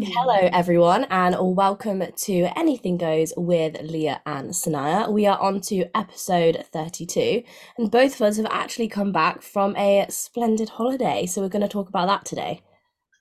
Hello, everyone, and welcome to Anything Goes with Leah and Sania. We are on to episode 32, and both of us have actually come back from a splendid holiday. So, we're going to talk about that today.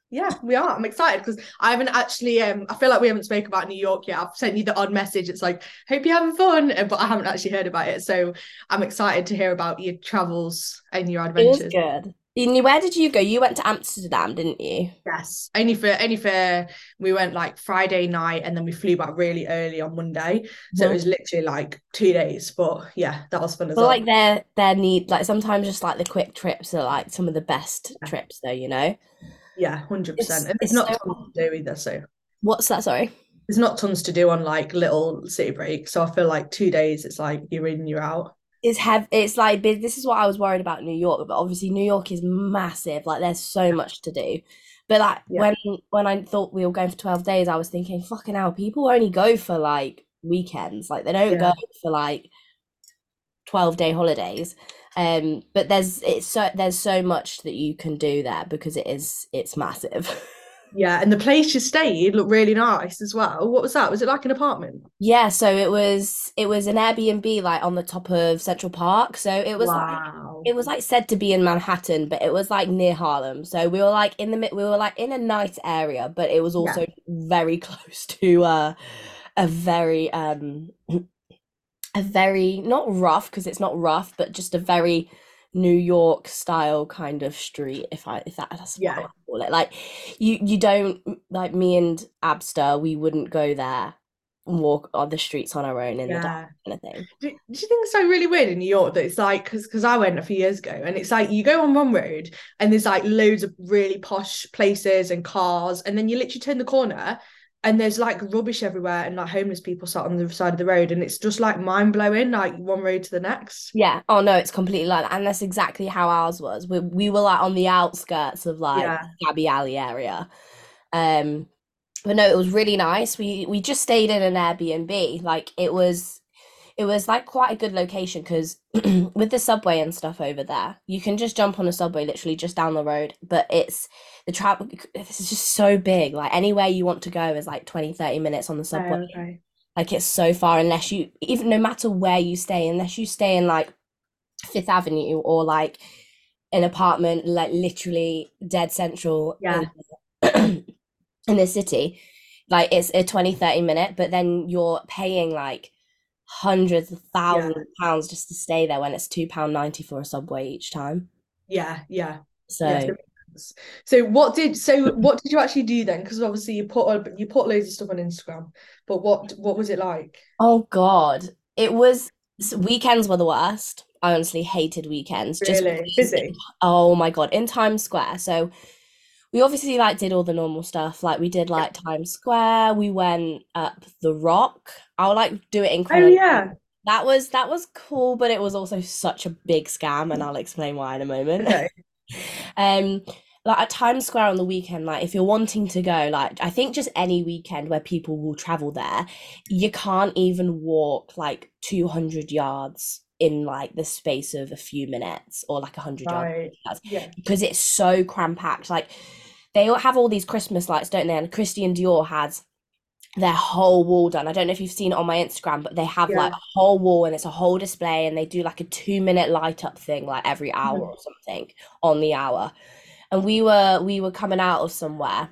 Yeah, we are. I'm excited because I haven't actually. Um, I feel like we haven't spoke about New York yet. I've sent you the odd message. It's like, hope you're having fun, uh, but I haven't actually heard about it. So I'm excited to hear about your travels and your It was adventures. good. You- Where did you go? You went to Amsterdam, didn't you? Yes, only for only for we went like Friday night and then we flew back really early on Monday. So it Mhm. was literally like two days. But yeah, that was fun as But well. like their their need, like sometimes just like the quick trips are like some of the best Yeah, trips, though. You know, yeah, hundred percent. And it's not so. tons to do either. So What's that? Sorry. there's not tons to do on like little city breaks. So I feel like two days, it's like you're in, you're out. It's have it's like this is what I was worried about New York, but obviously New York is massive. Like there's so much to do. But like Yeah. when when I thought we were going for 12 days, I was thinking, fucking hell, people only go for like weekends. Like they don't Yeah. go for like 12 day holidays. Um, but there's it's so there's so much that you can do there because it is it's massive. Yeah, and the place you stayed looked really nice as well. What was that? Was it like an apartment? Yeah, so it was it was an Airbnb like on the top of Central Park. So it was like it was like said to be in Manhattan, but it was like near Harlem. So we were like in the mid, we were like in a nice area, but it was Yeah. also very close to uh, a very um a very not rough because it's not rough, but just a very New York style kind of street, if I if that, that's what I Yeah. call it. Like you you don't like me and Abster, we wouldn't go there and walk on the streets on our own in the dark kind of thing. Do, do you think it's so really weird in New York that it's like because because I went a few years ago and it's like you go on one road and there's like loads of really posh places and cars and then you literally turn the corner and there's like rubbish everywhere and like homeless people sat on the side of the road and it's just like mind blowing like one road to the next. Yeah. Oh no, it's completely like that. And that's exactly how ours was. We we were like on the outskirts of like Yeah. Gabby Alley area. Um, but no, it was really nice. We we just stayed in an Airbnb. Like it was it was like quite a good location because with the subway and stuff over there, you can just jump on a subway literally just down the road. But it's the travel this is just so big. Like anywhere you want to go is like 20, 30 minutes on the oh, subway. okay. Like it's so far unless you even no matter where you stay, unless you stay in like Fifth Avenue or like an apartment like literally dead central Yeah. in, in the city, like it's a 20, 30 minute, but then you're paying like hundreds of Yeah. thousands of pounds just to stay there when it's two pound ninety for a subway each time. Yeah. Yeah. So Yeah. So, what did so what did you actually do then? Because obviously you put you put loads of stuff on Instagram, but what what was it like? oh God, it was weekends were the worst. I honestly hated weekends just Really because busy? Oh my God, in Times Square. So we obviously like did all the normal stuff. Like we did like Times Square, we went up the Rock. I'll like do it in Oh yeah. That was that was cool, but it was also such a big scam, and I'll explain why in a moment. Okay. Um, like at Times Square on the weekend, like if you're wanting to go, like I think just any weekend where people will travel there, you can't even walk like 200 yards in like the space of a few minutes or like a 100 yards Right. yards Yeah. because it's so cram packed. Like they all have all these Christmas lights, don't they? And Christian Dior has their whole wall done. I don't know if you've seen it on my Instagram, but they have Yeah. like a whole wall and it's a whole display and they do like a two minute light up thing like every hour Mhm. or something on the hour. And we were we were coming out of somewhere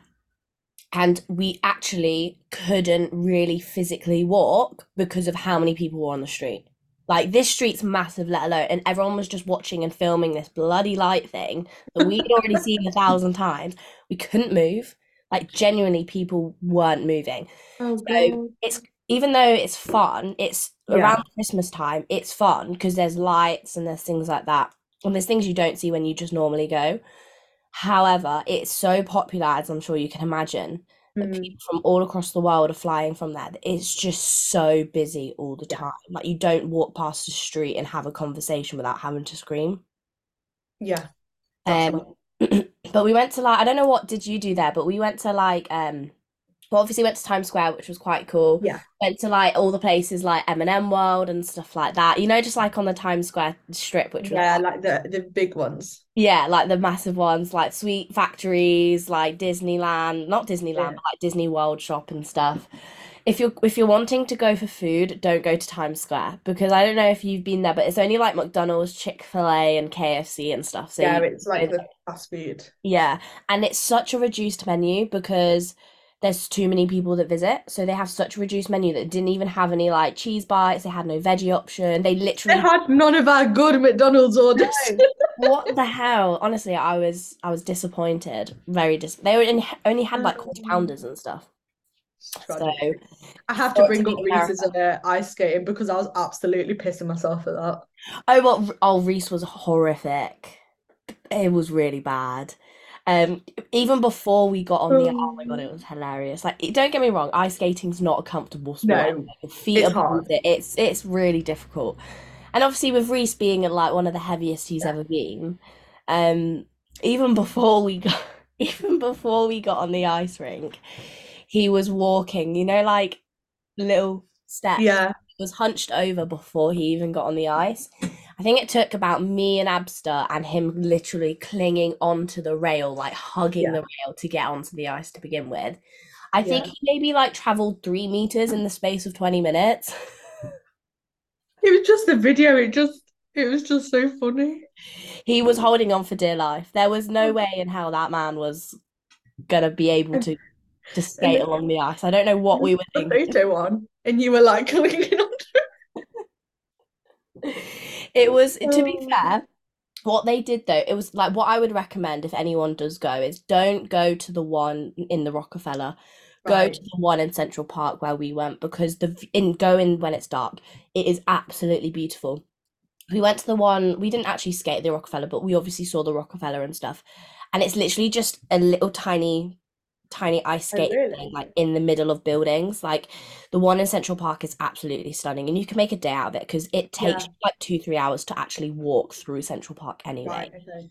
and we actually couldn't really physically walk because of how many people were on the street. Like this street's massive, let alone, and everyone was just watching and filming this bloody light thing that we'd already seen a thousand times. We couldn't move. Like genuinely, people weren't moving. Oh So God. it's even though it's fun, it's Yeah. around Christmas time, it's fun because there's lights and there's things like that. And there's things you don't see when you just normally go. However, it's so popular, as I'm sure you can imagine, Mm. people from all across the world are flying from there. It's just so busy all the time. Like you don't walk past the street and have a conversation without having to scream. Yeah. Um, but we went to like I don't know what did you do there, but we went to like um But obviously went to Times Square, which was quite cool. Yeah. Went to like all the places like M&M World and stuff like that. You know, just like on the Times Square strip, which was Yeah, like the the big ones. Yeah, like the massive ones, like Sweet Factories, like Disneyland, not Disneyland, Yeah. but like Disney World shop and stuff. If you're if you're wanting to go for food, don't go to Times Square because I don't know if you've been there, but it's only like McDonald's, Chick-fil-A, and KFC and stuff. So Yeah, it's like the fast food. yeah, and it's such a reduced menu because there's too many people that visit. So they have such a reduced menu that didn't even have any like cheese bites. They had no veggie option. They They literally had none of our good McDonald's orders. what the hell? Honestly, I was I was disappointed. Very dis. They were in, only had like quarter pounders and stuff. So I have to it to bring up Reese's uh, ice skating because I was absolutely pissing myself at that. oh well, oh Reese was horrific. It was really bad. Um, even before we got on the, oh my god, it was hilarious. Like, don't get me wrong, ice skating's not a comfortable sport. No. Feet it's hard. it. It's it's really difficult. And obviously with Reese being like one of the heaviest he's Yeah. ever been, um, even before we got even before we got on the ice rink, he was walking, you know, like little steps. Yeah, He was hunched over before he even got on the ice. I think it took about me and Abster and him literally clinging onto the rail, like hugging Yeah. the rail to get onto the ice to begin with. I think Yeah. he maybe like traveled three meters in the space of 20 minutes. it was just the video. It just, it was just so funny. He was holding on for dear life. There was no way in hell that man was gonna be able to to skate then- along the ice. I don't know what we were thinking. photo on, and you were like clinging. It was, to be Oh. fair, what they did though, it was like what I would recommend if anyone does go is don't go to the one in the Rockefeller. Go Right. to the one in Central Park where we went because the in going when it's dark, it is absolutely beautiful. We went to the one, we didn't actually skate the Rockefeller, but we obviously saw the Rockefeller and stuff. And it's literally just a little tiny, tiny ice Oh, really? thing, like in the middle of buildings. Like the one in Central Park is absolutely stunning, and you can make a day out of it because it takes Yeah. like two, three hours to actually walk through Central Park anyway. Right, okay.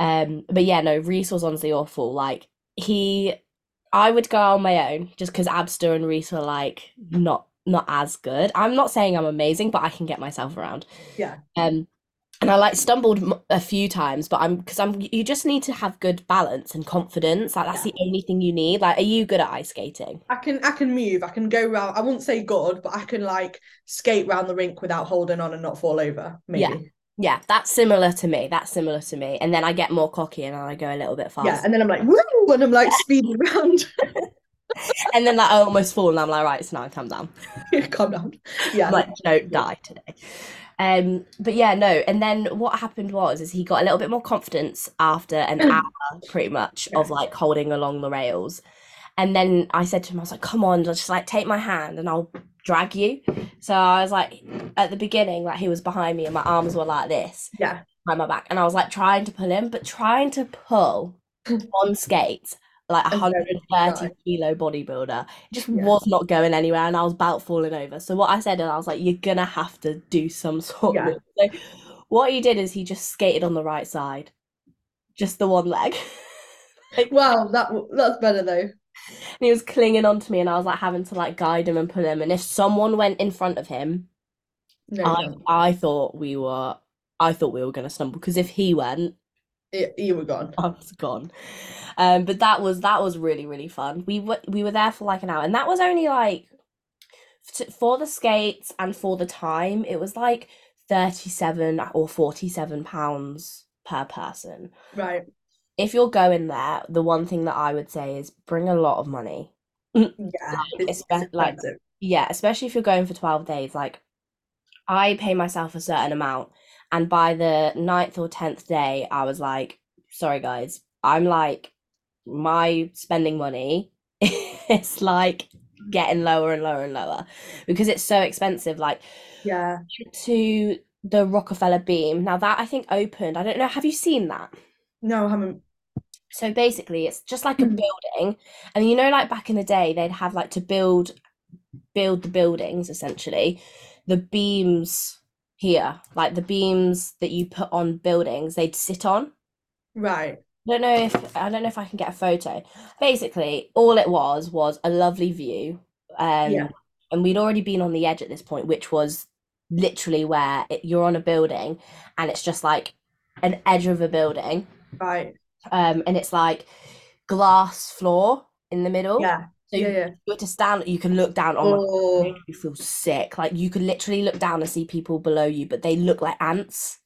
Um, but yeah, no, Reese was honestly awful. Like he, I would go on my own just because Abster and Reese were like not not as good. I'm not saying I'm amazing, but I can get myself around. Yeah. Um, and I like stumbled a few times, but I'm because I'm. You just need to have good balance and confidence. Like that's Yeah. the only thing you need. Like, are you good at ice skating? I can I can move. I can go round. I wouldn't say good, but I can like skate round the rink without holding on and not fall over. Maybe. Yeah. Yeah, that's similar to me. That's similar to me. And then I get more cocky and I go a little bit Yeah, faster. and then I'm like, woo, and I'm like speeding around. And then like I almost fall and I'm like, right, it's now calm down. Calm down. Yeah. I'm like, don't die today. Um, but yeah, no. And then what happened was is he got a little bit more confidence after an hour, pretty much, of like holding along the rails. And then I said to him, I was like, come on, just like take my hand and I'll drag you. So I was like, at the beginning, like he was behind me and my arms were like this Yeah. behind my back. And I was like trying to pull him, but trying to pull on skates, like a A very big guy. 130 kilo bodybuilder, it just Yeah. was not going anywhere. And I was about falling over. So what I said, and I was like, you're gonna have to do some sort Yeah. of. So what he did is he just skated on the right side, just the one leg. like, Wow, that that's better though. And he was clinging onto me, and I was like having to like guide him and pull him. And if someone went in front of him, No, I no. I thought we were I thought we were gonna stumble because if he went, you were gone. I was gone. Um, but that was that was really really fun. We were we were there for like an hour, and that was only like for the skates and for the time. It was like thirty seven or forty seven pounds per person. Right. If you're going there, the one thing that I would say is bring a lot of money. Yeah. Like, espe- like yeah, especially if you're going for 12 days. Like, I pay myself a certain amount, and by the ninth or 10th day, I was like, sorry, guys, I'm like, my spending money is like getting lower and lower and lower because it's so expensive. Like, Yeah. to the Rockefeller Beam. Now, that I think opened, I don't know, have you seen that? No, I haven't. So basically, it's just like a Mhm. building, and you know, like back in the day, they'd have like to build build the buildings essentially. The beams here, like the beams that you put on buildings, they'd sit on. Right. I don't know if I don't know if I can get a photo. Basically, all it was was a lovely view. Um, Yeah. and we'd already been on the edge at this point, which was literally where it, you're on a building and it's just like an edge of a building. Right. Um, and it's like glass floor in the middle. Yeah. So Yeah, you, yeah. you were to stand, you can look down. Oh my God, me feel sick. Like you could literally look down and see people below you, but they look like ants.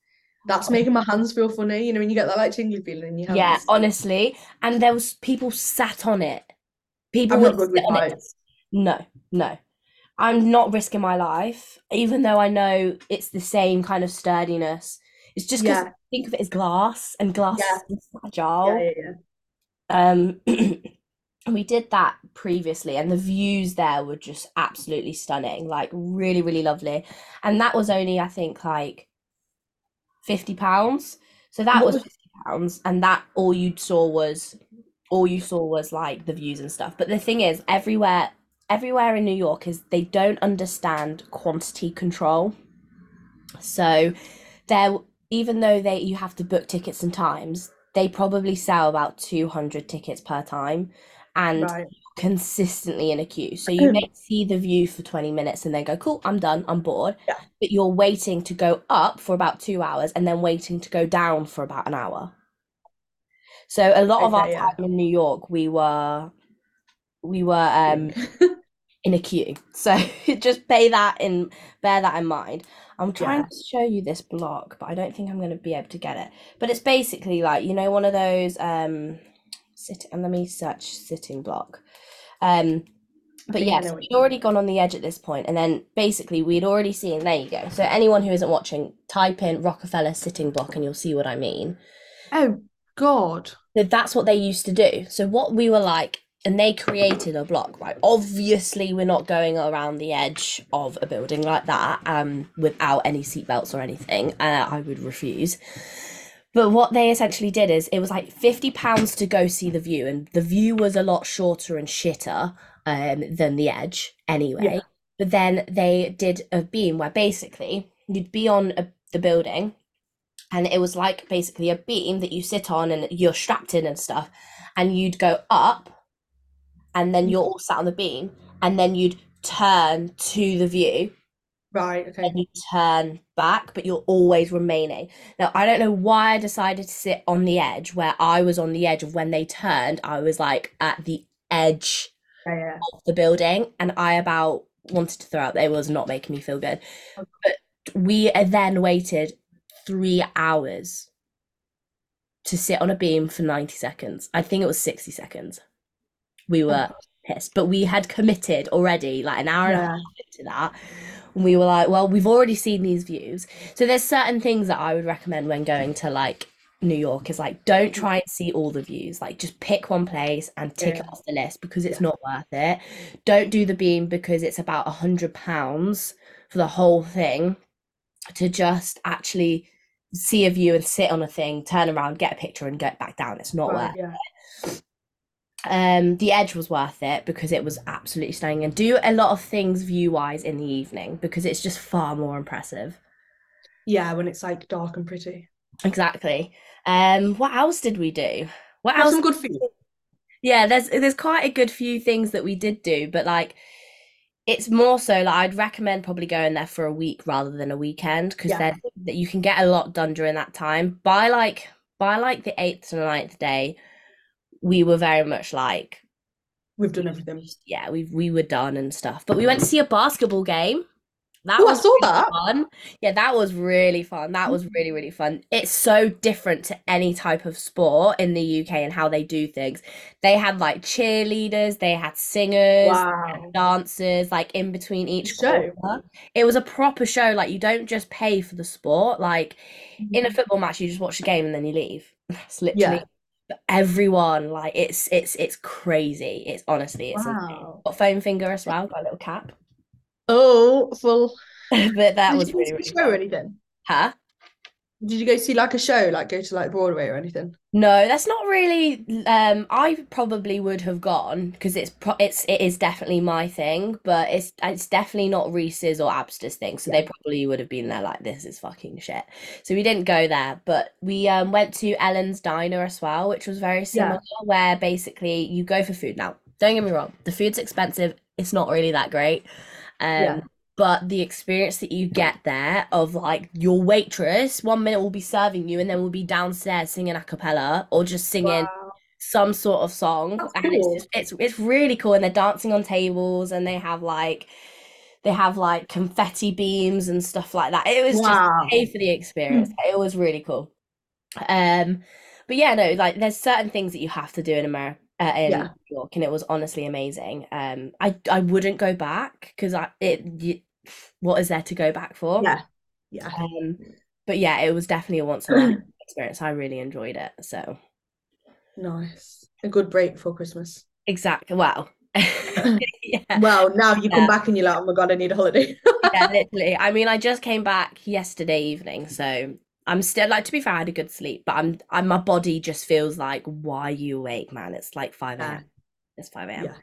that's making my hands feel funny. You know, when you get that like tingly feeling in your hands. Yeah, honestly. And there was people sat on it. People would sit on it. No, no. I'm not risking my life, even though I know it's the same kind of sturdiness. It's just because Yeah. think of it as glass and glass Yeah. is fragile. Yeah, yeah, yeah. Um, we did that previously, and the views there were just absolutely stunning, like really, really lovely. And that was only, I think, like 50 pounds. So that was was- 50 pounds, and that all you saw was all you saw was like the views and stuff. But the thing is, everywhere, everywhere in New York is they don't understand quantity control. So there, even though they you have to book tickets and times, they probably sell about 200 tickets per time and Right. consistently in a queue. So you may see the view for 20 minutes and then go, cool, I'm done, I'm bored. Yeah. But you're waiting to go up for about two hours and then waiting to go down for about an hour. So a lot of our yeah. time in New York, we were we were um in a queue. So just pay that in bear that in mind. I'm trying Yeah. to show you this block, but I don't think I'm going to be able to get it. But it's basically like, you know, one of those um sit and let me search sitting block. Um but yeah, I yes, know what we'd already gone on the edge at this point, and then basically we'd already seen. There you go. So anyone who isn't watching, type in Rockefeller sitting block, and you'll see what I mean. Oh God. So that's what they used to do. So what we were like, and they created a block, right? Obviously, we're not going around the edge of a building like that, um, without any seatbelts or anything. Uh, I would refuse. But what they essentially did is it was like fifty pounds to go see the view, and the view was a lot shorter and shitter um than the edge anyway. Yeah. But then they did a beam where basically you'd be on a, the building and it was like basically a beam that you sit on and you're strapped in and stuff and you'd go up and then you're all sat on the beam and then you'd turn to the view Right. Okay. and you turn back but you're always remaining now i don't know why i decided to sit on the edge where i was on the edge of when they turned. I was like at the edge Yeah, yeah. of the building and i about wanted to throw up. It was not making me feel good. Oh. But we then waited three hours to sit on a beam for 90 seconds. I think it was 60 seconds. We Oh, were But we had committed already like an hour and a half into that and we were like well we've already seen these views so there's certain things that i would recommend when going to like new york is like don't try and see all the views like just pick one place and tick it off the list because it's Yeah. not worth it don't do the beam because it's about a hundred pounds for the whole thing to just actually see a view and sit on a thing turn around get a picture and get back down it's not worth. Yeah. Um, the Edge was worth it because it was absolutely stunning and do a lot of things view wise in the evening because it's just far more impressive. Yeah. When it's like dark and pretty. Exactly. Um, what else did we do? What else? some good food. Yeah, there's there's quite a good few things that we did do, but like it's more so like I'd recommend probably going there for a week rather than a weekend because Yeah. then that you can get a lot done during that time. By like by like the eighth to the ninth day, we were very much like We've done everything. yeah, we we were done and stuff. But we went to see a basketball game. That Oh, I was saw really that. fun. Yeah, that was really fun. That was really, really fun. It's so different to any type of sport in the UK and how they do things. They had like cheerleaders, they had singers, Wow. dancers, like in between each show. quarter. It was a proper show. Like you don't just pay for the sport. Like in a mm-hmm. football match, you just watch the game and then you leave. That's literally Yeah. Everyone. Like it's it's it's crazy. It's honestly it's. Wow. Got foam finger as well. Got a little cap. Oh, full. but that Did was you really really show anything? Huh? Did you go see like a show, like go to like Broadway or anything? No, that's not really. Um, I probably would have gone because it's pro it's it is definitely my thing, but it's it's definitely not Reese's or Abster's thing. So Yeah. they probably would have been there like this is fucking shit. So we didn't go there, but we um went to Ellen's Diner as well, which was very Yeah. similar, where basically you go for food. Now, don't get me wrong, the food's expensive. It's not really that great. Yeah. But the experience that you get there of like your waitress, one minute will be serving you and then will be downstairs singing a cappella or just singing Wow. some sort of song. That's And it's just it's it's really cool. And they're dancing on tables and they have like they have like confetti beams and stuff like that. It was just Wow. pay for the experience. It was really cool. Um, but yeah, no, like there's certain things that you have to do in America, uh, in Yeah. New York, and it was honestly amazing. Um, I I wouldn't go back because I it what is there to go back for? Yeah. Yeah. Um, but yeah, it was definitely a once in a lifetime experience. I really enjoyed it. So Nice. A good break before Christmas. exactly. Well, yeah, Well, now you come back and you're like, oh my God, I need a holiday. yeah, literally. I mean, I just came back yesterday evening, so I'm still like to be fair, I had a good sleep, but I'm, I'm my body just feels like, why are you awake, man? It's like 5 Yeah. a.m. It's 5 a.m. Yeah.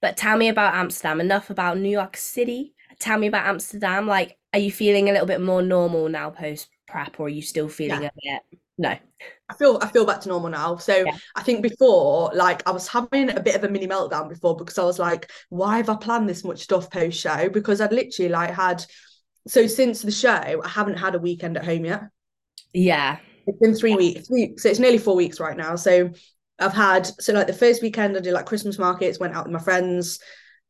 But tell me about Amsterdam. Enough about New York City. Tell me about Amsterdam. Like, are you feeling a little bit more normal now post prep, or are you still feeling Yeah. a bit? No. I feel I feel back to normal now. So Yeah. I think before, like I was having a bit of a mini meltdown before because I was like, why have I planned this much stuff post show? Because I'd literally like had so since the show, I haven't had a weekend at home yet. Yeah. It's been three weeks, three, so it's nearly four weeks right now. So I've had so like the first weekend I did like Christmas markets, went out with my friends.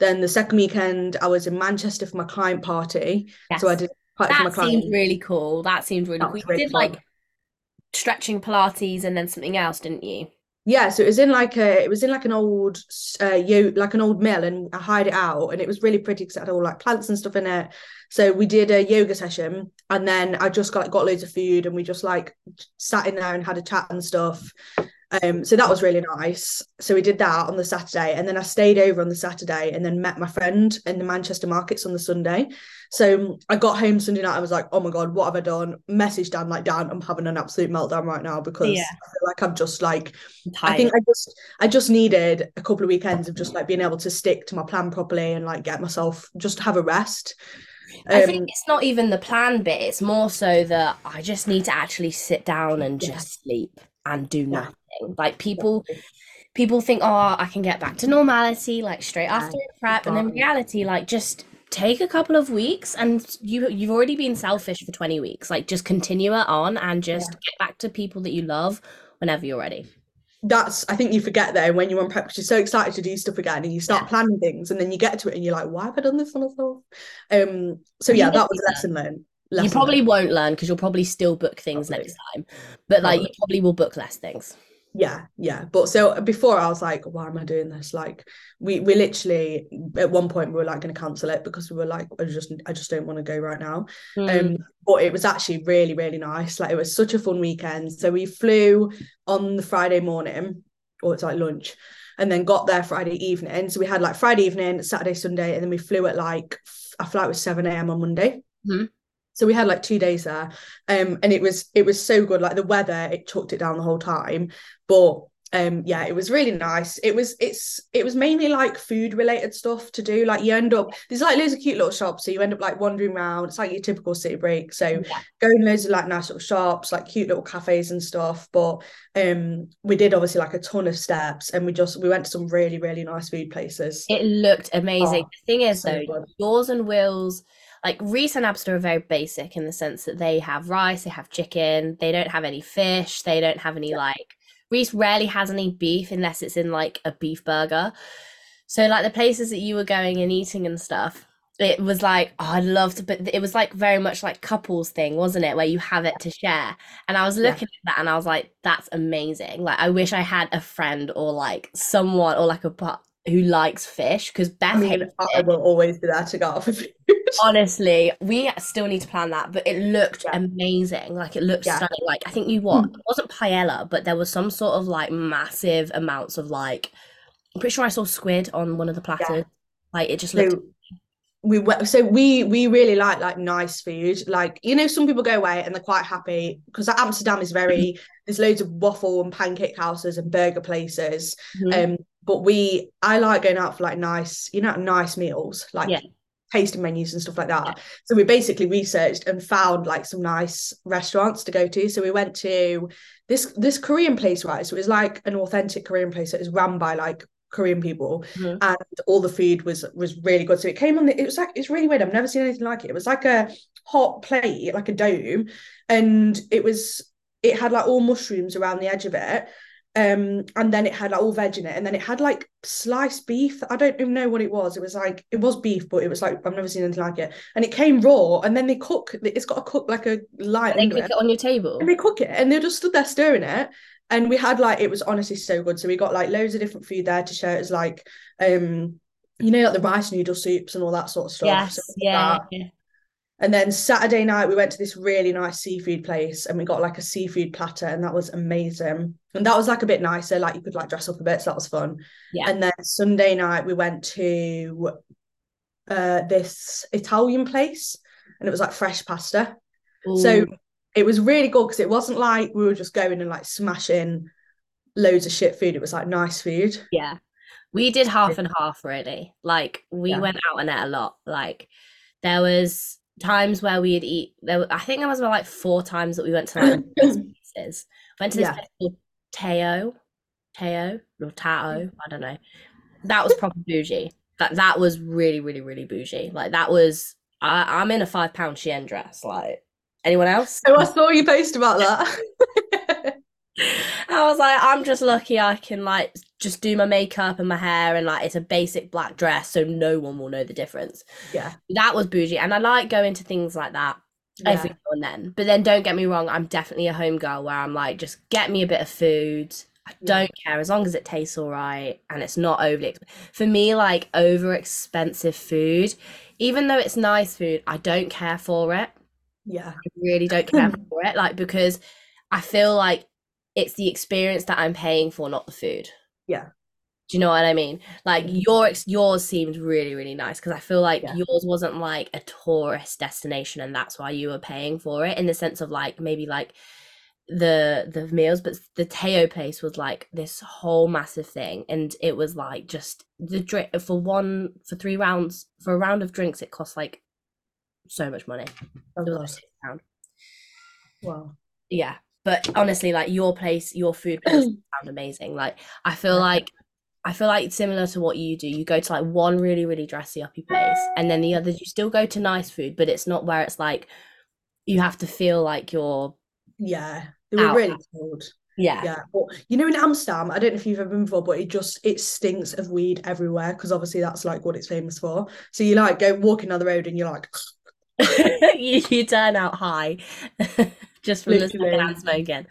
Then the second weekend I was in Manchester for my client party. So I did a party for my That seemed really cool. That seemed really That cool. You really did fun. like stretching Pilates and then something else, didn't you? Yeah, so it was in like a it was in like an old uh yo like an old mill and I hired it out and it was really pretty because it had all like plants and stuff in it. So we did a yoga session and then I just got like, got loads of food and we just like sat in there and had a chat and stuff. Um so that was really nice. So we did that on the Saturday and then I stayed over on the Saturday and then met my friend in the Manchester markets on the Sunday. So I got home Sunday night I was like, "Oh my God, what have I done?" Message Dan like, "Dan, I'm having an absolute meltdown right now because Yeah. I feel like I'm just like I think. I just I just needed a couple of weekends of just like being able to stick to my plan properly and like get myself just have a rest. I think Um, it's not even the plan bit, it's more so that I just need to actually sit down and Yeah. just sleep and do Yeah. Nothing. Like people people think, oh, I can get back to normality like straight after a prep, and in reality, like just take a couple of weeks and you you've already been selfish for 20 weeks. Like just continue it on and just get back to people that you love whenever you're ready. that's I think you forget though when you're on prep because you're so excited to do stuff again and you start Yeah. planning things and then you get to it and you're like, why have I done this on myself? Um so yeah, that was a lesson learned. You probably learned. won't learn because you'll probably still book things Probably. next time, but like you Probably. probably will book less things. Yeah, yeah. But so before I was like, why am I doing this? Like we we literally at one point we were like gonna cancel it because we were like, I just I just don't want to go right now. Mm. Um, but it was actually really, really nice. Like it was such a fun weekend. So we flew on the Friday morning, or it's like lunch, and then got there Friday evening. So we had like Friday evening, Saturday, Sunday, and then we flew at like our flight was 7 a.m. on Monday. Mhm. So we had like two days there. Um, and it was it was so good. Like the weather, it chucked it down the whole time. But um yeah it was really nice it was it's it was mainly like food related stuff to do like you end up there's like loads of cute little shops so you end up like wandering around it's like your typical city break so Yeah. going loads of like nice little shops like cute little cafes and stuff but um we did obviously like a ton of steps and we just we went to some really really nice food places It looked amazing. Oh, The thing is, so though, good. yours and Will's, like Reese and Abster are very basic in the sense that they have rice, they have chicken, they don't have any fish, they don't have any like. Reese rarely has any beef unless it's in like a beef burger. So, like the places that you were going and eating and stuff, it was like, oh, I'd love to, but it was like very much like couples thing, wasn't it? Where you have it to share. And I was Yeah. looking at that and I was like, that's amazing. Like, I wish I had a friend or like someone or like a who likes fish because Beth I mean I will always be there to go out for food Honestly, we still need to plan that, but it looked Yeah. amazing. Like it looked Yeah. stunning. Like I think you hmm. what? It wasn't paella, but there was some sort of like massive amounts of like I'm pretty sure I saw squid on one of the platters. Like it just looked so we went so we we really like like nice food. Like you know some people go away and they're quite happy because amsterdam is very there's loads of waffle and pancake houses and burger places. Mhm. um but we i like going out for like nice you know nice meals like Yeah. tasting menus and stuff like that. So we basically researched and found like some nice restaurants to go to. So we went to this this korean place right? So it was like an authentic korean place that was run by like korean people Mhm. and all the food was was really good. So it came on the, it was like it's really weird. I've never seen anything like it. It was like a hot plate like a dome and it was it had like all mushrooms around the edge of it um and then it had like all veg in it and then it had like sliced beef. I don't even know what it was. It was like it was beef but it was like i've never seen anything like it. And it came raw and then they cook it's got to cook like a light They under cook it it on your table. and they cook it and they just stood there stirring it and we had like it was honestly so good so we got like loads of different food there to share it as like um you know like the rice noodle soups and all that sort of stuff Yes. So Yeah. yeah. and then Saturday night we went to this really nice seafood place and we got like a seafood platter and that was amazing and that was like a bit nicer like you could like dress up a bit so that was fun Yeah. and then Sunday night we went to uh this Italian place and it was like fresh pasta so Ooh. It was really good because it wasn't like we were just going and like smashing loads of shit food. It was like nice food. Yeah. We did half and half really. Like we Yeah. went out and ate a lot. Like there was times where we'd eat there were, I think there was about like four times that we went to like places. Went to this Yeah. place called Teo. Teo or Tao, I don't know. That was proper bougie. That that was really, really, really bougie. Like that was I, I'm in a five pound Shein dress. Like anyone else? Oh, I saw you post about that. I was like, I'm just lucky I can like just do my makeup and my hair and like it's a basic black dress so no one will know the difference. yeah. That was bougie and I like going to things like that every now and then. But then don't get me wrong, I'm definitely a home girl where I'm like, just get me a bit of food. I Yeah. don't care as long as it tastes all right and it's not overly for me like over expensive food even though it's nice food I don't care for it Yeah. I really don't care for it, like because I feel like it's the experience that I'm paying for, not the food. Yeah. Do you know what I mean? Like your yours seemed really really nice because I feel like Yeah. yours wasn't like a tourist destination and that's why you were paying for it in the sense of like maybe like the the meals but the Teo place was like this whole massive thing and it was like just the drink for one for three rounds for a round of drinks it cost like so much money. It was like six pound. Wow. Yeah, but honestly, like your place, your food place sound amazing. Like I feel like I feel like it's similar to what you do. You go to like one really, really dressy uppy place, and then the others you still go to nice food, but it's not where it's like you have to feel like you're Yeah. They were Out. really cold. yeah. Yeah. But you know, in Amsterdam, I don't know if you've ever been before, but it just it stinks of weed everywhere because obviously that's like what it's famous for. So you like go walking down the road and you're like, you, you turn out high just from the Literally. secondhand smoking.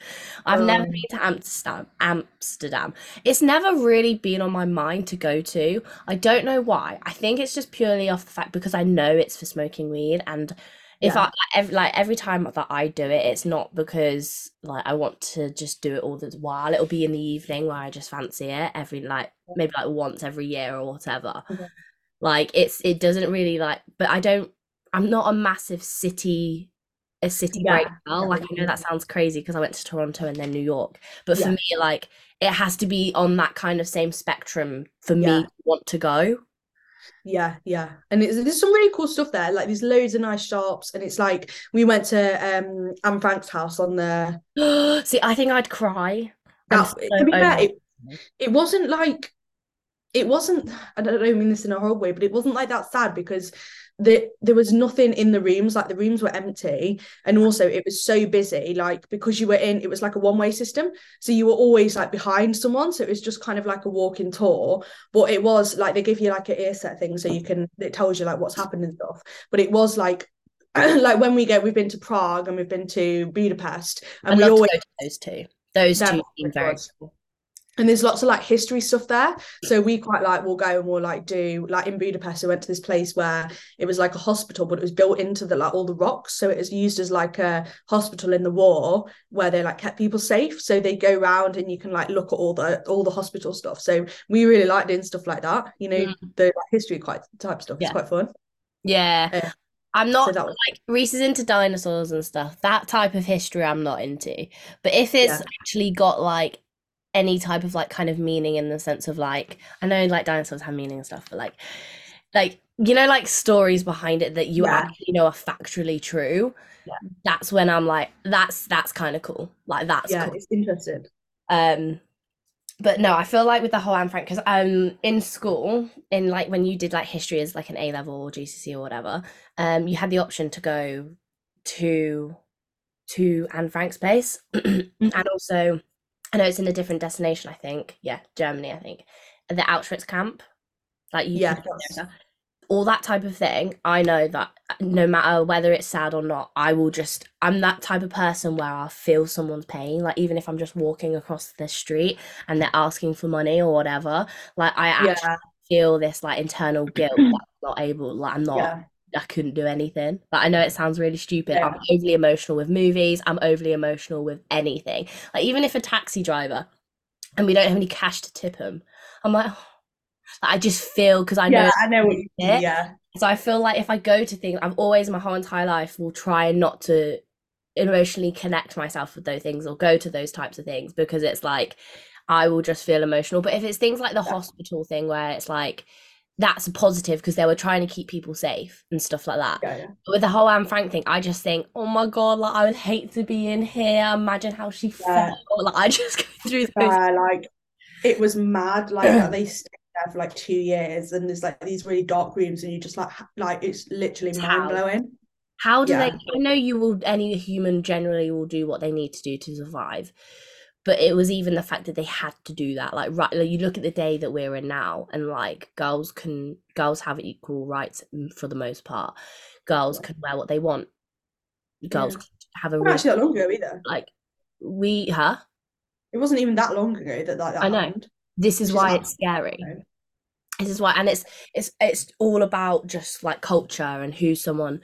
I've never Um, been to Amsterdam. Amsterdam. It's never really been on my mind to go to. I don't know why. I think it's just purely off the fact because I know it's for smoking weed, and if Yeah. I every, like every time that I do it, it's not because like I want to just do it all the while. It'll be in the evening where I just fancy it every like maybe like once every year or whatever. Okay. Like it's it doesn't really like, but I don't. I'm not a massive city a city Yeah, girl. Like I know that sounds crazy because I went to Toronto and then New York, but for me, like it has to be on that kind of same spectrum for me to want to go. Yeah, yeah. And it's, there's some really cool stuff there. Like there's loads of nice shops. And it's like we went to um Anne Frank's house on the See, I think I'd cry. That, so to be fair, it, it wasn't like it wasn't I don't, I don't mean this in a horrible way, but it wasn't like that sad because the there was nothing in the rooms, like the rooms were empty, and also it was so busy, like because you were in it was like a one-way system. So you were always like behind someone. So it was just kind of like a walking tour. But it was like they give you like an ear set thing so you can it tells you like what's happened and stuff. But it was like like when we go, we've been to Prague and we've been to Budapest, and I'd we always to those two. Those two seem very cool. And there's lots of like history stuff there. So we quite like we'll go and we'll like do like in Budapest. we went to this place where it was like a hospital, but it was built into the like all the rocks. So it was used as like a hospital in the war where they like kept people safe. So they go around and you can like look at all the all the hospital stuff. So we really like doing stuff like that. You know, Mm. the like, history quite type stuff. Yeah. It's quite fun. Yeah. Uh, I'm not so was like Reese is into dinosaurs and stuff. That type of history I'm not into. But if it's Yeah. actually got like any type of like kind of meaning in the sense of like I know like dinosaurs have meaning and stuff, but like like you know like stories behind it that you Yeah. actually know are factually true. Yeah. That's when I'm like that's that's kind of cool. Like that's yeah, cool. it's interesting. Um, but no, I feel like with the whole Anne Frank, because um, in school, in like when you did like history as like an A level or GCSE or whatever, um, you had the option to go to to Anne Frank's place, and also, I know it's in a different destination. I think, yeah, Germany. I think the Auschwitz camp, like you Yeah, could go that's- there. all that type of thing. I know that uh, no matter whether it's sad or not, I will just. I'm that type of person where I feel someone's pain. Like even if I'm just walking across the street and they're asking for money or whatever, like I actually Yeah, feel this like internal guilt that I'm not able. Like I'm not. yeah, I couldn't do anything. Like I know it sounds really stupid. I'm Yeah. overly emotional with movies. I'm overly emotional with anything. Like even if a taxi driver and we don't have any cash to tip him, I'm like, I just feel because I know. yeah. I know what you mean. Yeah, So I feel like if I go to things, I've always my whole entire life will try not to emotionally connect myself with those things or go to those types of things because it's like I will just feel emotional. But if it's things like the Yeah. hospital thing where it's like that's a positive because they were trying to keep people safe and stuff like that. yeah, yeah. But with the whole Anne Frank thing, I just think, oh my god, like I would hate to be in here. Imagine how she Yeah. felt. Like I just go through those. Uh, like it was mad. Like that they stayed there for like two years, and there's like these really dark rooms, and you just like like it's literally mind blowing. How do they? I know you will. Any human generally will do what they need to do to survive, but it was even the fact that they had to do that. Like, right, like you look at the day that we're in now, and like girls can girls have equal rights mm, for the most part. Girls can wear what they want. Girls Yeah. have a Not actually that long ago either. like we huh It wasn't even that long ago that like that I know. happened. This is why it's scary. This is why, and it's it's it's all about just like culture and who someone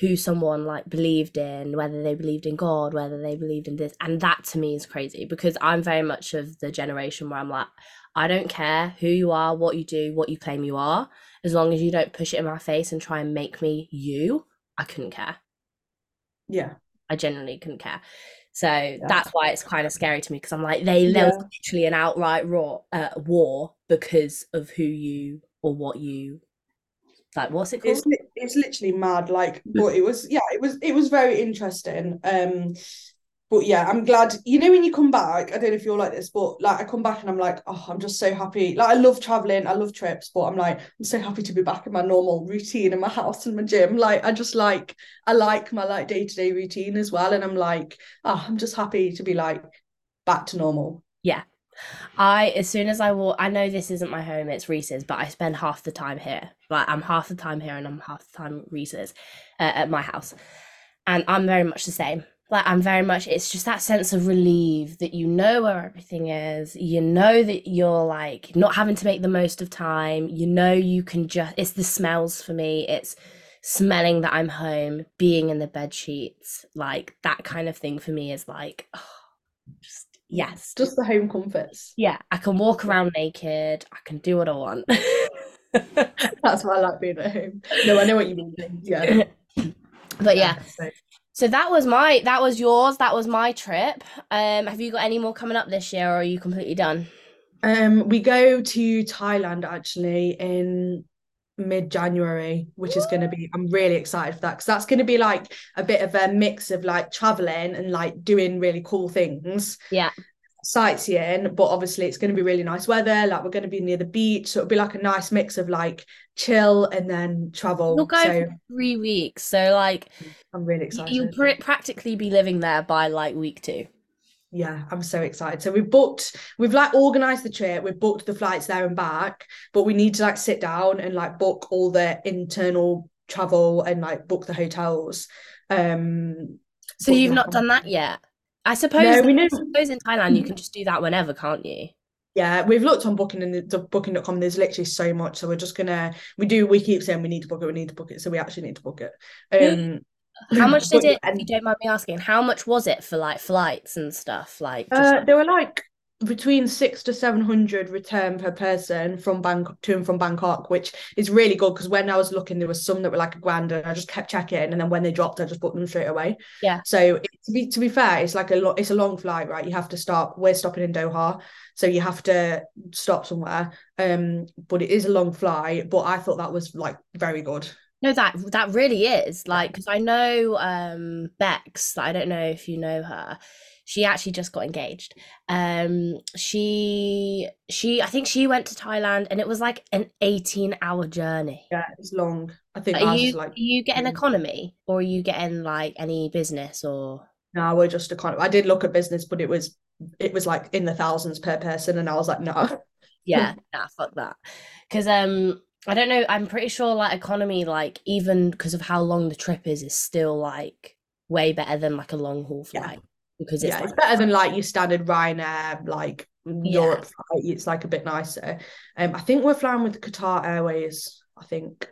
who someone like believed in, whether they believed in God, whether they believed in this, and that to me is crazy because I'm very much of the generation where I'm like, I don't care who you are, what you do, what you claim you are, as long as you don't push it in my face and try and make me you. I couldn't care. Yeah, I genuinely couldn't care. So that's why it's kind of scary to me because I'm like they there was literally an outright raw uh, war because of who you or what you like. What's it called? it's li- it's literally mad. Like, but it was yeah, it was it was very interesting. Um, but yeah, I'm glad. You know, when you come back, I don't know if you're like this, but like I come back and I'm like, oh, I'm just so happy. Like I love traveling, I love trips, but I'm like, I'm so happy to be back in my normal routine in my house and my gym. Like I just like I like my like day to day routine as well, and I'm like, oh, I'm just happy to be like back to normal. Yeah. I as soon as I walk, I know this isn't my home; it's Reese's, but I spend half the time here. Like I'm half the time here, and I'm half the time at Reese's uh, at my house, and I'm very much the same. Like I'm very much. It's just that sense of relief that you know where everything is. You know that you're like not having to make the most of time. You know you can just. It's the smells for me. It's smelling that I'm home, being in the bed sheets, like that kind of thing for me is like, oh, just yes, Just the home comforts. yeah, I can walk around naked. I can do what I want. That's why I like being at home. No, I know what you mean. Yeah. but yeah, So- that was my that was yours. That was my trip. Um, have you got any more coming up this year, or are you completely done? Um, we go to Thailand actually in mid-January, which is going to be, I'm really excited for that because that's going to be like a bit of a mix of like traveling and like doing really cool things, Yeah, sightseeing, but obviously it's going to be really nice weather. Like we're going to be near the beach, so it'll be like a nice mix of like chill and then travel. you'll go So for three weeks. So like, I'm really excited. you'll pr- practically be living there by like week two. Yeah, I'm so excited. So we've booked, we've like organized the trip, we've booked the flights there and back, but we need to like sit down and like book all the internal travel and like book the hotels. Um, So you've not done that yet. I suppose. No, we I suppose in Thailand you can just do that whenever, can't you? yeah, we've looked on booking and the, the booking.com, there's literally so much. So we're just gonna, we do, we keep saying we need to book it, we need to book it. So we actually need to book it. Um, How much did it? and, If you don't mind me asking, how much was it for like flights and stuff? Like, Uh, they were like between six to seven hundred return per person from Bangkok to and from Bangkok, which is really good because when I was looking, there was some that were like a grand, and I just kept checking, and then when they dropped, I just booked them straight away. Yeah. So it, to be to be fair, it's like a lot. It's a long flight, right? You have to stop. We're stopping in Doha, so you have to stop somewhere. Um, but it is a long flight. But I thought that was like very good. No, that that really is like because I know um Bex. I don't know if you know her she actually just got engaged. Um she she i think she went to thailand and it was like an 18 hour journey. Yeah it's long. I think are you, like, are you getting economy or are you getting like any business or? No we're just economy i did look at business but it was it was like in the thousands per person and i was like no. Yeah nah fuck that. Because um i don't know i'm pretty sure like economy like even because of how long the trip is is still like way better than like a long haul flight. yeah because it's, yeah, like, it's better than like your standard Ryanair, like Europe flight. It's like a bit nicer. Um, I think we're flying with Qatar Airways, I think,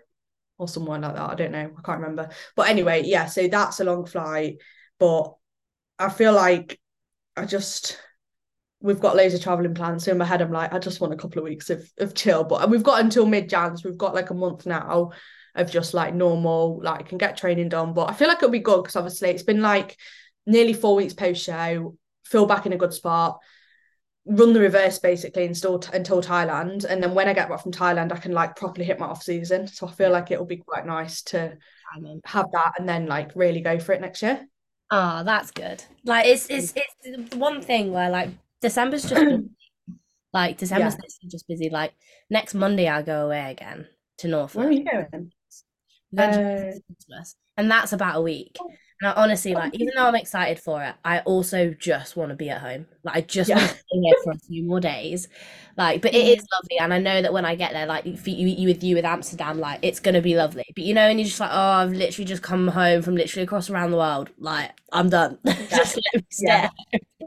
or someone like that. I don't know. I can't remember. But anyway, yeah, so that's a long flight. But I feel like I just we've got loads of traveling plans. So in my head, I'm like, I just want a couple of weeks of, of chill. But we've got until mid Jan, so we've got like a month now of just like normal, like can get training done. But I feel like it'll be good because obviously it's been like nearly four weeks post show, feel back in a good spot, run the reverse basically until until Thailand, and then when I get back from Thailand, I can like properly hit my off season. So I feel like it'll be quite nice to have that and then like really go for it next year. Oh, that's good. Like it's it's it's one thing where like December's just busy. like December's yeah. just busy. Like next Monday I go away again to North. Where are you going? Uh, and that's about a week. Now, honestly, like even though I'm excited for it, I also just want to be at home. Like I just yeah. want to stay here for a few more days. Like, but it mm-hmm. is lovely, and I know that when I get there, like you, you with you with Amsterdam, like it's gonna be lovely. But you know, and you're just like, oh, I've literally just come home from literally across around the world. Like I'm done. just let me stay. Yeah.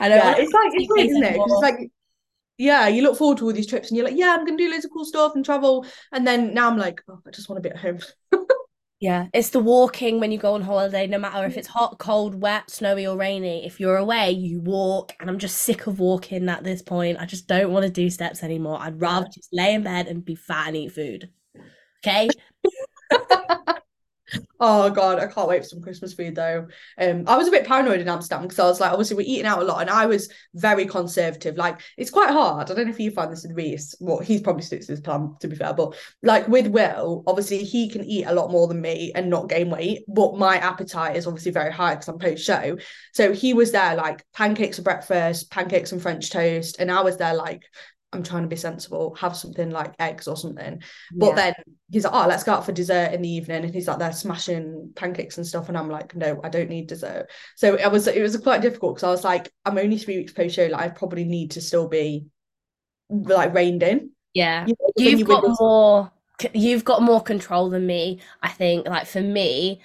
I know. Yeah, it's like it's weird, isn't it? It's like yeah, you look forward to all these trips and you're like, yeah, I'm gonna do loads of cool stuff and travel. And then now I'm like, oh, I just want to be at home. Yeah, it's the walking when you go on holiday, no matter if it's hot, cold, wet, snowy, or rainy. If you're away, you walk, and I'm just sick of walking at this point. I just don't want to do steps anymore. I'd rather just lay in bed and be fat and eat food. Okay. Oh god, I can't wait for some Christmas food though. Um, I was a bit paranoid in Amsterdam because I was like, obviously we're eating out a lot, and I was very conservative. Like it's quite hard. I don't know if you find this with Reese. Well, he's probably sticks to his plan to be fair, but like with Will, obviously he can eat a lot more than me and not gain weight, but my appetite is obviously very high because I'm post show. So he was there like pancakes for breakfast, pancakes and French toast, and I was there like I'm trying to be sensible, have something like eggs or something. But yeah. then he's like, oh, let's go out for dessert in the evening. And he's like, they're smashing pancakes and stuff. And I'm like, no, I don't need dessert. So it was it was quite difficult because I was like, I'm only three weeks post show. Like I probably need to still be like reined in. Yeah. You know, you've you got more you've got more control than me. I think like for me,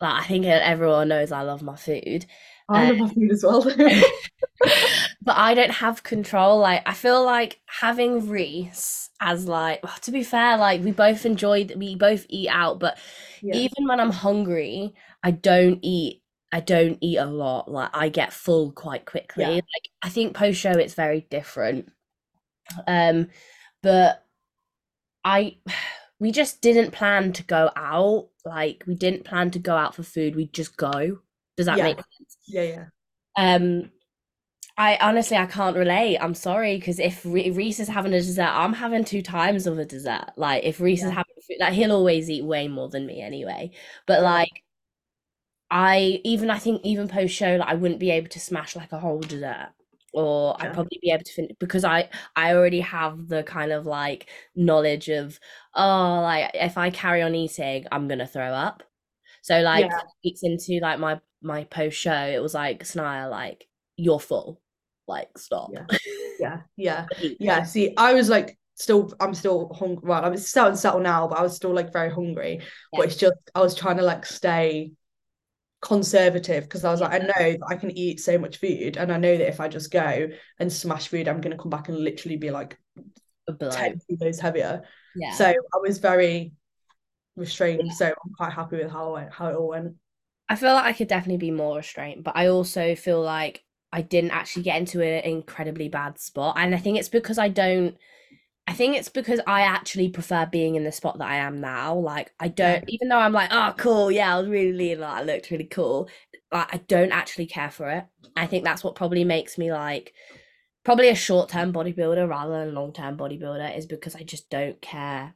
like I think everyone knows I love my food. I love uh, my food as well. but I don't have control. Like I feel like having Reese as like well, to be fair, like we both enjoy we both eat out, but yeah. even when I'm hungry, I don't eat I don't eat a lot. Like I get full quite quickly. Yeah. Like I think post show it's very different. Um but I we just didn't plan to go out. Like we didn't plan to go out for food. We just go. Does that yeah. make sense? Yeah, yeah. Um, I honestly I can't relate. I'm sorry because if Reese is having a dessert, I'm having two times of a dessert. Like if Reese yeah. is having food, like he'll always eat way more than me anyway. But like I even I think even post show like I wouldn't be able to smash like a whole dessert or yeah. I'd probably be able to finish because I I already have the kind of like knowledge of oh like if I carry on eating I'm gonna throw up. So like yeah. it's into like my my post show, it was like Snire, like you're full, like stop. Yeah, yeah, yeah. yeah. See, I was like still, I'm still hungry. Well, I'm starting to settle now, but I was still like very hungry. Yeah. But it's just I was trying to like stay conservative because I was like, I know that I can eat so much food, and I know that if I just go and smash food, I'm gonna come back and literally be like ten kilos heavier. Yeah. So I was very restrained. Yeah. So I'm quite happy with how how it all went. I feel like I could definitely be more restrained, but I also feel like I didn't actually get into an incredibly bad spot. And I think it's because I don't I think it's because I actually prefer being in the spot that I am now. Like I don't even though I'm like, oh cool, yeah, I was really lean, like I looked really cool. Like I don't actually care for it. I think that's what probably makes me like probably a short-term bodybuilder rather than a long-term bodybuilder is because I just don't care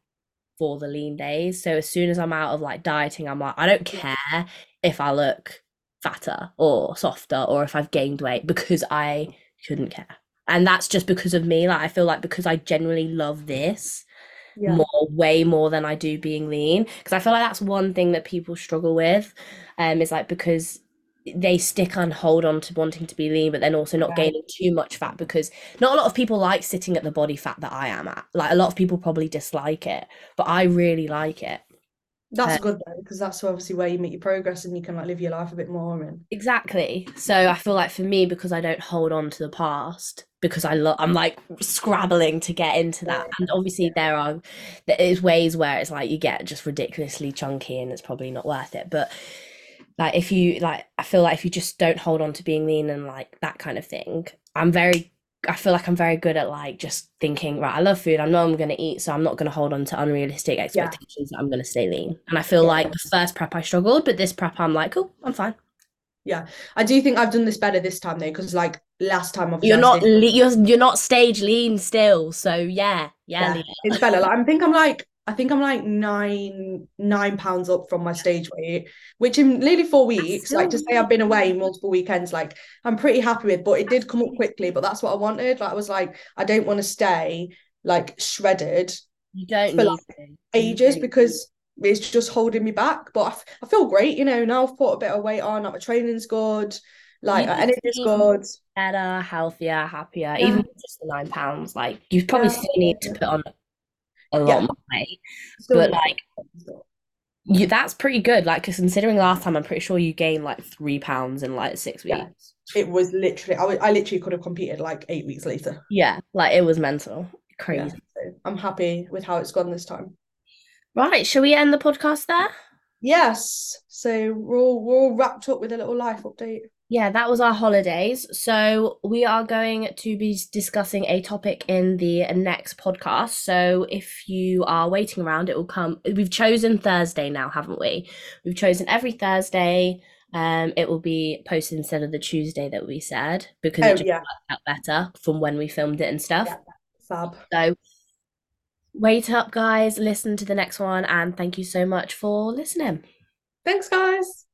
for the lean days. So as soon as I'm out of like dieting, I'm like, I don't mm. care if I look fatter or softer or if I've gained weight because I couldn't care. And that's just because of me. Like I feel like because I genuinely love this Yeah. more, way more than I do being lean. Because I feel like that's one thing that people struggle with. Um, is like because they stick and hold on to wanting to be lean, but then also not Yeah. gaining too much fat because not a lot of people like sitting at the body fat that I am at. Like a lot of people probably dislike it, but I really like it. That's Uh, good though, because that's obviously where you make your progress and you can like live your life a bit more and Exactly. So I feel like for me, because I don't hold on to the past, because I love, I'm like scrabbling to get into that. And obviously there are, there is ways where it's like you get just ridiculously chunky and it's probably not worth it. But like if you like, I feel like if you just don't hold on to being lean and like that kind of thing, I'm very, I feel like I'm very good at like just thinking, right, I love food. I know I'm going to eat, so I'm not going to hold on to unrealistic expectations that I'm going to stay lean. And I feel Yeah. like the first prep I struggled, but this prep I'm like, cool, I'm fine. Yeah, I do think I've done this better this time though, because like last time obviously You're not le- you're you're not stage lean still, so yeah, yeah, yeah, it's better. Like I think I'm like I think I'm like nine nine pounds up from my stage weight, which in nearly four weeks, like to say I've been away multiple weekends, like I'm pretty happy with, but it did come up quickly, but that's what I wanted. Like I was like, I don't want to stay like shredded You don't for, like, ages because it's just holding me back. But I, f- I feel great, you know. Now I've put a bit of weight on, like my training's good, like You my energy's good. better, healthier, happier. Yeah. Even just the nine pounds, like you probably Yeah. still need to put on a lot Yeah. weight. Still But like you, that's pretty good. Like considering last time, I'm pretty sure you gained like three pounds in like six Yeah. weeks. it was literally, I, I literally could have competed like eight weeks later. Yeah, like it was mental, Yeah. crazy. So I'm happy with how it's gone this time. Right, shall we end the podcast there? Yes. So we're all we're all wrapped up with a little life update. Yeah, that was our holidays. So we are going to be discussing a topic in the next podcast. So if you are waiting around, it will come. We've chosen Thursday now, haven't we? We've chosen every Thursday. Um, it will be posted instead of the Tuesday that we said because Oh it just yeah, worked out better from when we filmed it and stuff. Yeah. fab. So wait up, guys. Listen to the next one, and thank you so much for listening. Thanks, guys.